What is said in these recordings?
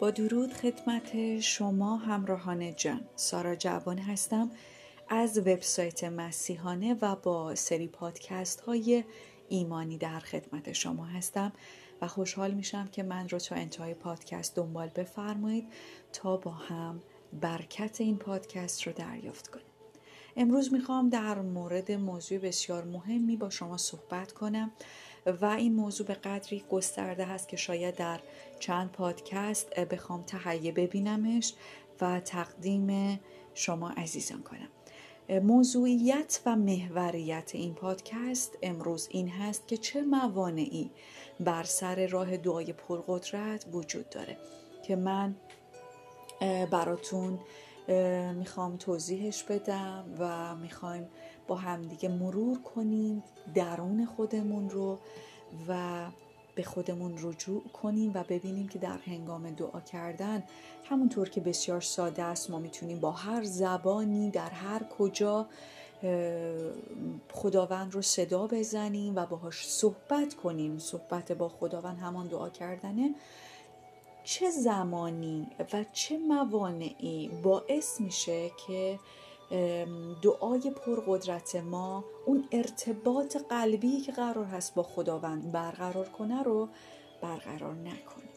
با درود خدمت شما همراهان جان. سارا جوان هستم از وبسایت مسیحانه و با سری پادکست های ایمانی در خدمت شما هستم و خوشحال میشم که من رو تا انتهای پادکست دنبال بفرمایید تا با هم برکت این پادکست رو دریافت کنیم. امروز می‌خوام در مورد موضوع بسیار مهمی با شما صحبت کنم و این موضوع به قدری گسترده هست که شاید در چند پادکست بخوام تهیه ببینمش و تقدیم شما عزیزان کنم. موضوعیت و محوریت این پادکست امروز این هست که چه موانعی بر سر راه دعای پرقدرت وجود داره که من براتون می‌خوام توضیحش بدم و می‌خوایم با همدیگه مرور کنیم درون خودمون رو و به خودمون رجوع کنیم و ببینیم که در هنگام دعا کردن همونطور که بسیار ساده است ما می‌تونیم با هر زبانی در هر کجا خداوند رو صدا بزنیم و باهاش صحبت کنیم. صحبت با خداوند همان دعا کردنه. چه زمانی و چه موانعی باعث میشه که دعای پرقدرت ما اون ارتباط قلبی که قرار هست با خداوند برقرار کنه رو برقرار نکنه.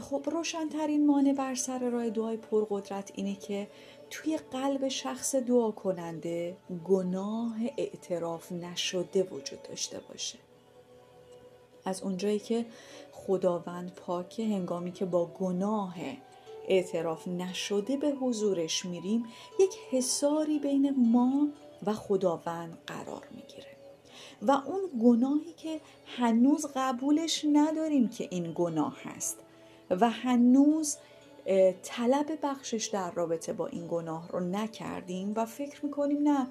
خب روشنترین مانع بر سر راه دعای پرقدرت اینه که توی قلب شخص دعا کننده گناه اعتراف نشده وجود داشته باشه. از اونجایی که خداوند پاکه هنگامی که با گناه اعتراف نشده به حضورش میریم یک حساری بین ما و خداوند قرار می‌گیره. و اون گناهی که هنوز قبولش نداریم که این گناه هست و هنوز طلب بخشش در رابطه با این گناه رو نکردیم و فکر می‌کنیم نه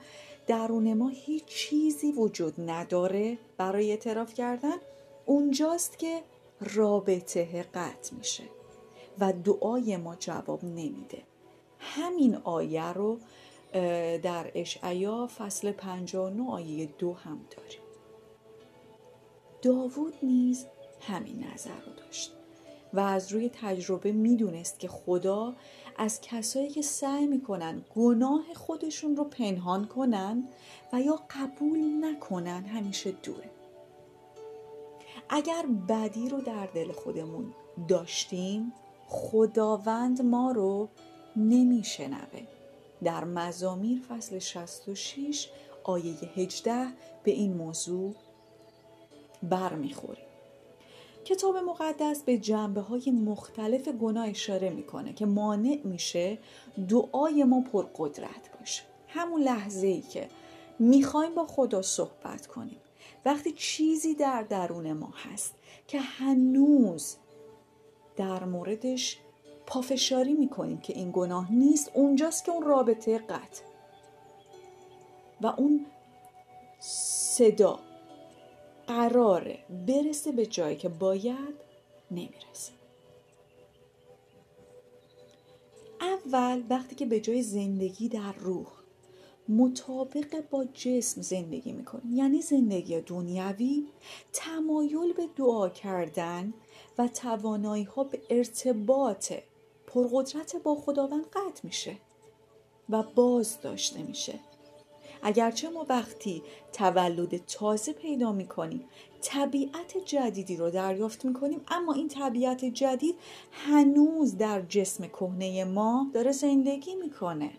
درون ما هیچ چیزی وجود نداره برای اعتراف کردن. اونجاست که رابطه قطع میشه و دعای ما جواب نمیده. همین آیه رو در اشعیا فصل 59 آیه دو هم داریم. داوود نیز همین نظر رو داشت و از روی تجربه می‌دونست که خدا از کسایی که سعی می‌کنن گناه خودشون رو پنهان کنن و یا قبول نکنن همیشه دوره. اگر بدی رو در دل خودمون داشتیم خداوند ما رو نمیشنوه. در مزامیر فصل 66 آیه 18 به این موضوع برمیخوریم. کتاب مقدس به جنبه های مختلف گناه اشاره می‌کنه که مانع میشه دعای ما پرقدرت باشه. همون لحظه ای که می‌خوایم با خدا صحبت کنیم. وقتی چیزی در درون ما هست که هنوز در موردش پافشاری می‌کنیم که این گناه نیست اونجاست که اون رابطه قطع. و اون صدا قراره برسه به جایی که باید نمی‌رسه. اول وقتی که به جای زندگی در روح مطابق با جسم زندگی می‌کنیم. یعنی زندگی دنیوی تمایل به دعا کردن و توانایی ها به ارتباط پرقدرت با خداوند قطع میشه و باز داشته میشه. اگرچه ما وقتی تولد تازه پیدا می‌کنیم طبیعت جدیدی رو دریافت می‌کنیم اما این طبیعت جدید هنوز در جسم کهنه ما داره زندگی می‌کنه.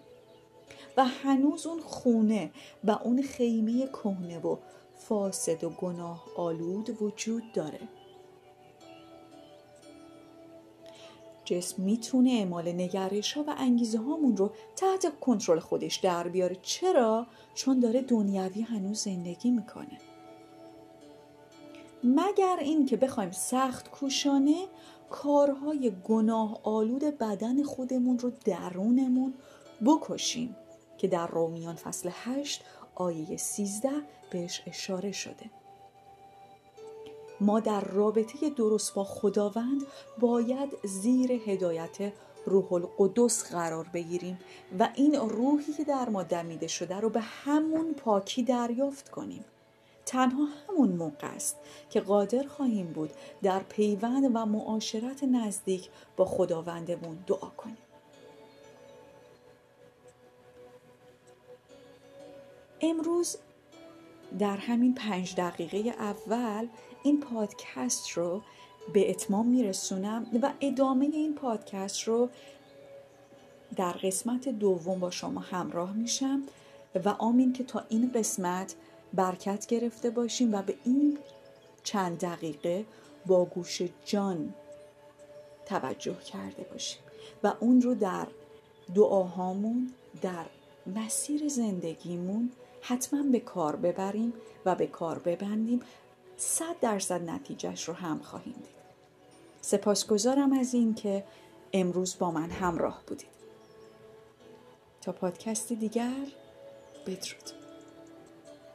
و هنوز اون خونه و اون خیمه کهنه و فاسد و گناه آلود وجود داره. جسم می‌تونه اعمال نگرش ها و انگیزه هامون رو تحت کنترل خودش در بیاره. چرا؟ چون داره دنیوی هنوز زندگی می‌کنه. مگر این که بخوایم سخت کوشانه کارهای گناه آلود بدن خودمون رو درونمون بکشیم؟ که در رومیان فصل 8 آیه 13 بهش اشاره شده. ما در رابطه درست با خداوند باید زیر هدایت روح القدس قرار بگیریم و این روحی که در ما دمیده شده رو به همون پاکی دریافت کنیم. تنها همون موقع است که قادر خواهیم بود در پیوند و معاشرت نزدیک با خداوندمون دعا کنیم. امروز در همین پنج دقیقه اول این پادکست رو به اتمام میرسونم و ادامه این پادکست رو در قسمت دوم با شما همراه میشم و آمین که تا این قسمت برکت گرفته باشیم و به این چند دقیقه با گوش جان توجه کرده باشیم و اون رو در دعاهامون در مسیر زندگیمون حتما به کار ببریم و به کار ببندیم. صد درصد نتیجهش رو هم خواهیم دید. سپاسگزارم از این که امروز با من همراه بودید. تا پادکست دیگر بدرود.